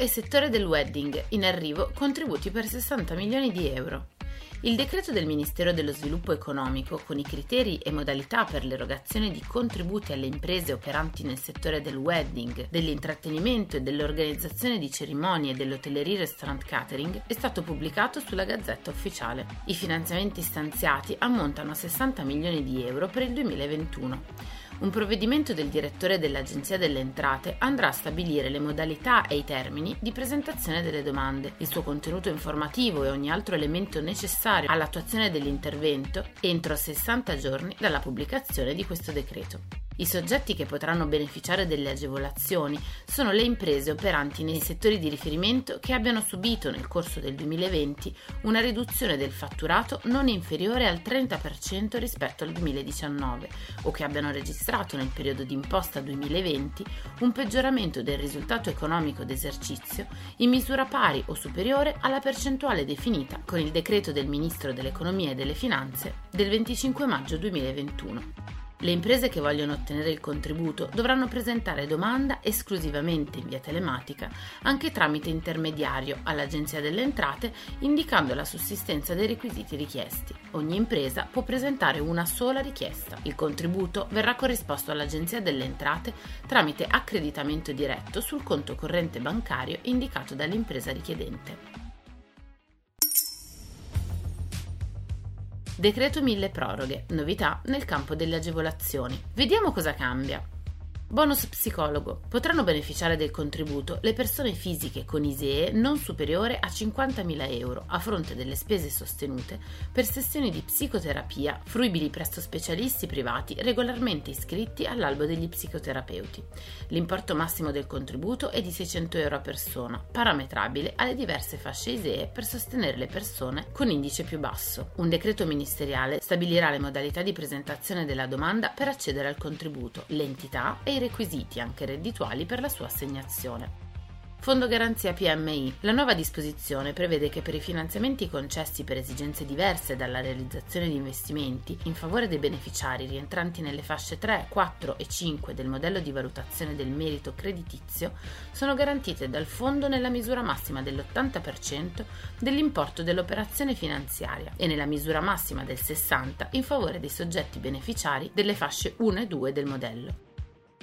E settore del wedding, in arrivo contributi per 60 milioni di euro. Il decreto del Ministero dello Sviluppo Economico, con i criteri e modalità per l'erogazione di contributi alle imprese operanti nel settore del wedding, dell'intrattenimento e dell'organizzazione di cerimonie dell'hotellerie restaurant catering, è stato pubblicato sulla Gazzetta Ufficiale. I finanziamenti stanziati ammontano a 60 milioni di euro per il 2021. Un provvedimento del direttore dell'Agenzia delle Entrate andrà a stabilire le modalità e i termini di presentazione delle domande, il suo contenuto informativo e ogni altro elemento necessario all'attuazione dell'intervento entro 60 giorni dalla pubblicazione di questo decreto. I soggetti che potranno beneficiare delle agevolazioni sono le imprese operanti nei settori di riferimento che abbiano subito nel corso del 2020 una riduzione del fatturato non inferiore al 30% rispetto al 2019 o che abbiano registrato nel periodo d'imposta 2020 un peggioramento del risultato economico d'esercizio in misura pari o superiore alla percentuale definita con il decreto del Ministro dell'Economia e delle Finanze del 25 maggio 2021. Le imprese che vogliono ottenere il contributo dovranno presentare domanda esclusivamente in via telematica, anche tramite intermediario all'Agenzia delle Entrate, indicando la sussistenza dei requisiti richiesti. Ogni impresa può presentare una sola richiesta. Il contributo verrà corrisposto all'Agenzia delle Entrate tramite accreditamento diretto sul conto corrente bancario indicato dall'impresa richiedente. Decreto mille proroghe, novità nel campo delle agevolazioni. Vediamo cosa cambia. Bonus psicologo. Potranno beneficiare del contributo le persone fisiche con ISEE non superiore a 50.000 euro a fronte delle spese sostenute per sessioni di psicoterapia fruibili presso specialisti privati regolarmente iscritti all'albo degli psicoterapeuti. L'importo massimo del contributo è di 600 euro a persona, parametrabile alle diverse fasce ISEE per sostenere le persone con indice più basso. Un decreto ministeriale stabilirà le modalità di presentazione della domanda per accedere al contributo, l'entità e i requisiti anche reddituali per la sua assegnazione. Fondo Garanzia PMI. La nuova disposizione prevede che per i finanziamenti concessi per esigenze diverse dalla realizzazione di investimenti in favore dei beneficiari rientranti nelle fasce 3, 4 e 5 del modello di valutazione del merito creditizio sono garantite dal fondo nella misura massima dell'80% dell'importo dell'operazione finanziaria e nella misura massima del 60% in favore dei soggetti beneficiari delle fasce 1 e 2 del modello.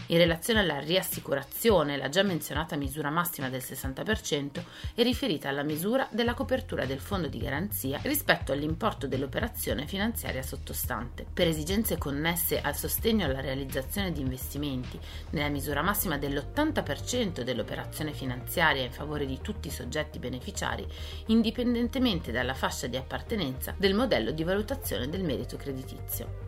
In relazione alla riassicurazione, la già menzionata misura massima del 60% è riferita alla misura della copertura del fondo di garanzia rispetto all'importo dell'operazione finanziaria sottostante. Per esigenze connesse al sostegno alla realizzazione di investimenti, nella misura massima dell'80% dell'operazione finanziaria in favore di tutti i soggetti beneficiari, indipendentemente dalla fascia di appartenenza del modello di valutazione del merito creditizio.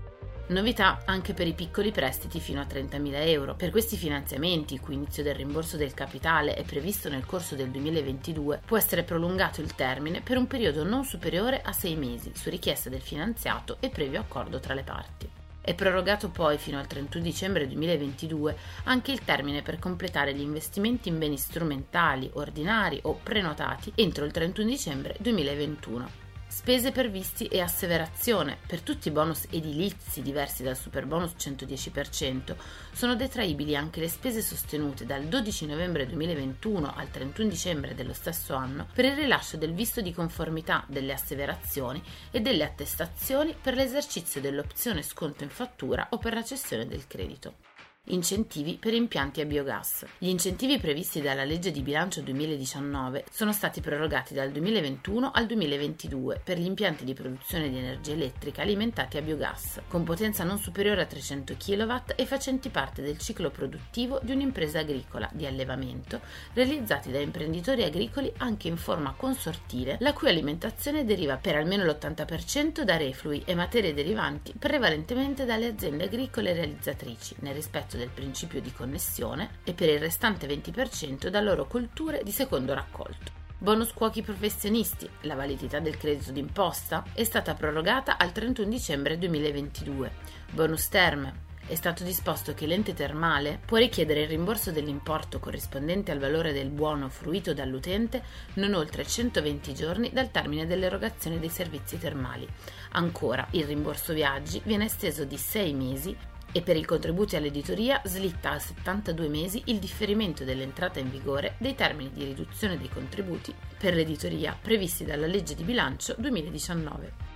Novità anche per i piccoli prestiti fino a 30.000 euro. Per questi finanziamenti, il cui inizio del rimborso del capitale è previsto nel corso del 2022, può essere prolungato il termine per un periodo non superiore a 6 mesi, su richiesta del finanziato e previo accordo tra le parti. È prorogato poi fino al 31 dicembre 2022 anche il termine per completare gli investimenti in beni strumentali, ordinari o prenotati entro il 31 dicembre 2021. Spese per visti e asseverazione per tutti i bonus edilizi diversi dal superbonus 110% sono detraibili anche le spese sostenute dal 12 novembre 2021 al 31 dicembre dello stesso anno per il rilascio del visto di conformità delle asseverazioni e delle attestazioni per l'esercizio dell'opzione sconto in fattura o per la cessione del credito. Incentivi per impianti a biogas. Gli incentivi previsti dalla legge di bilancio 2019 sono stati prorogati dal 2021 al 2022 per gli impianti di produzione di energia elettrica alimentati a biogas, con potenza non superiore a 300 kW e facenti parte del ciclo produttivo di un'impresa agricola di allevamento, realizzati da imprenditori agricoli anche in forma consortile, la cui alimentazione deriva per almeno l'80% da reflui e materie derivanti prevalentemente dalle aziende agricole realizzatrici, nel rispetto del principio di connessione e per il restante 20% da loro colture di secondo raccolto. Bonus cuochi professionisti. La validità del credito d'imposta è stata prorogata al 31 dicembre 2022. Bonus terme. È stato disposto che l'ente termale può richiedere il rimborso dell'importo corrispondente al valore del buono fruito dall'utente non oltre 120 giorni dal termine dell'erogazione dei servizi termali. Ancora, il rimborso viaggi viene esteso di 6 mesi e per i contributi all'editoria slitta a 72 mesi il differimento dell'entrata in vigore dei termini di riduzione dei contributi per l'editoria previsti dalla legge di bilancio 2019.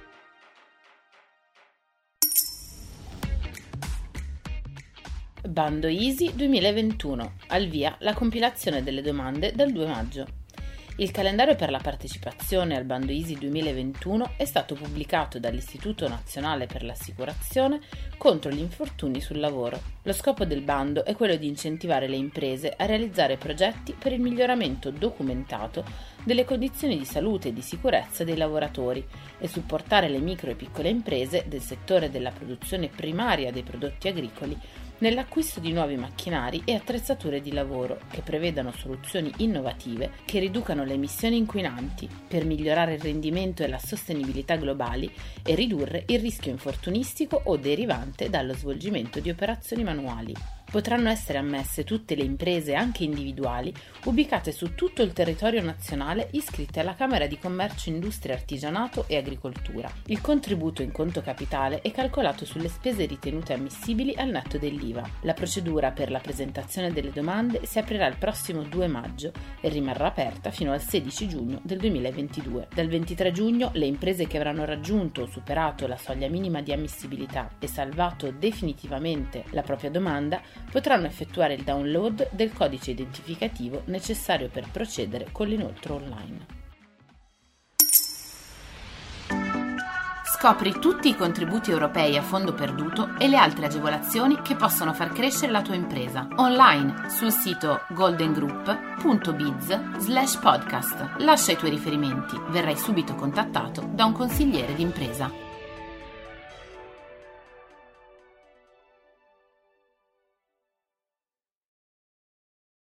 Bando Easy 2021. Al via la compilazione delle domande dal 2 maggio. Il calendario per la partecipazione al bando ISI 2021 è stato pubblicato dall'Istituto Nazionale per l'Assicurazione contro gli infortuni sul lavoro. Lo scopo del bando è quello di incentivare le imprese a realizzare progetti per il miglioramento documentato delle condizioni di salute e di sicurezza dei lavoratori e supportare le micro e piccole imprese del settore della produzione primaria dei prodotti agricoli nell'acquisto di nuovi macchinari e attrezzature di lavoro che prevedano soluzioni innovative che riducano le emissioni inquinanti per migliorare il rendimento e la sostenibilità globali e ridurre il rischio infortunistico o derivante dallo svolgimento di operazioni manuali potranno essere ammesse tutte le imprese, anche individuali, ubicate su tutto il territorio nazionale iscritte alla Camera di Commercio, Industria, Artigianato e Agricoltura. Il contributo in conto capitale è calcolato sulle spese ritenute ammissibili al netto dell'IVA. La procedura per la presentazione delle domande si aprirà il prossimo 2 maggio e rimarrà aperta fino al 16 giugno del 2022. Dal 23 giugno le imprese che avranno raggiunto o superato la soglia minima di ammissibilità e salvato definitivamente la propria domanda potranno effettuare il download del codice identificativo necessario per procedere con l'inoltro online. Scopri tutti i contributi europei a fondo perduto e le altre agevolazioni che possono far crescere la tua impresa online sul sito goldengroup.biz podcast. Lascia i tuoi riferimenti, verrai subito contattato da un consigliere d'impresa.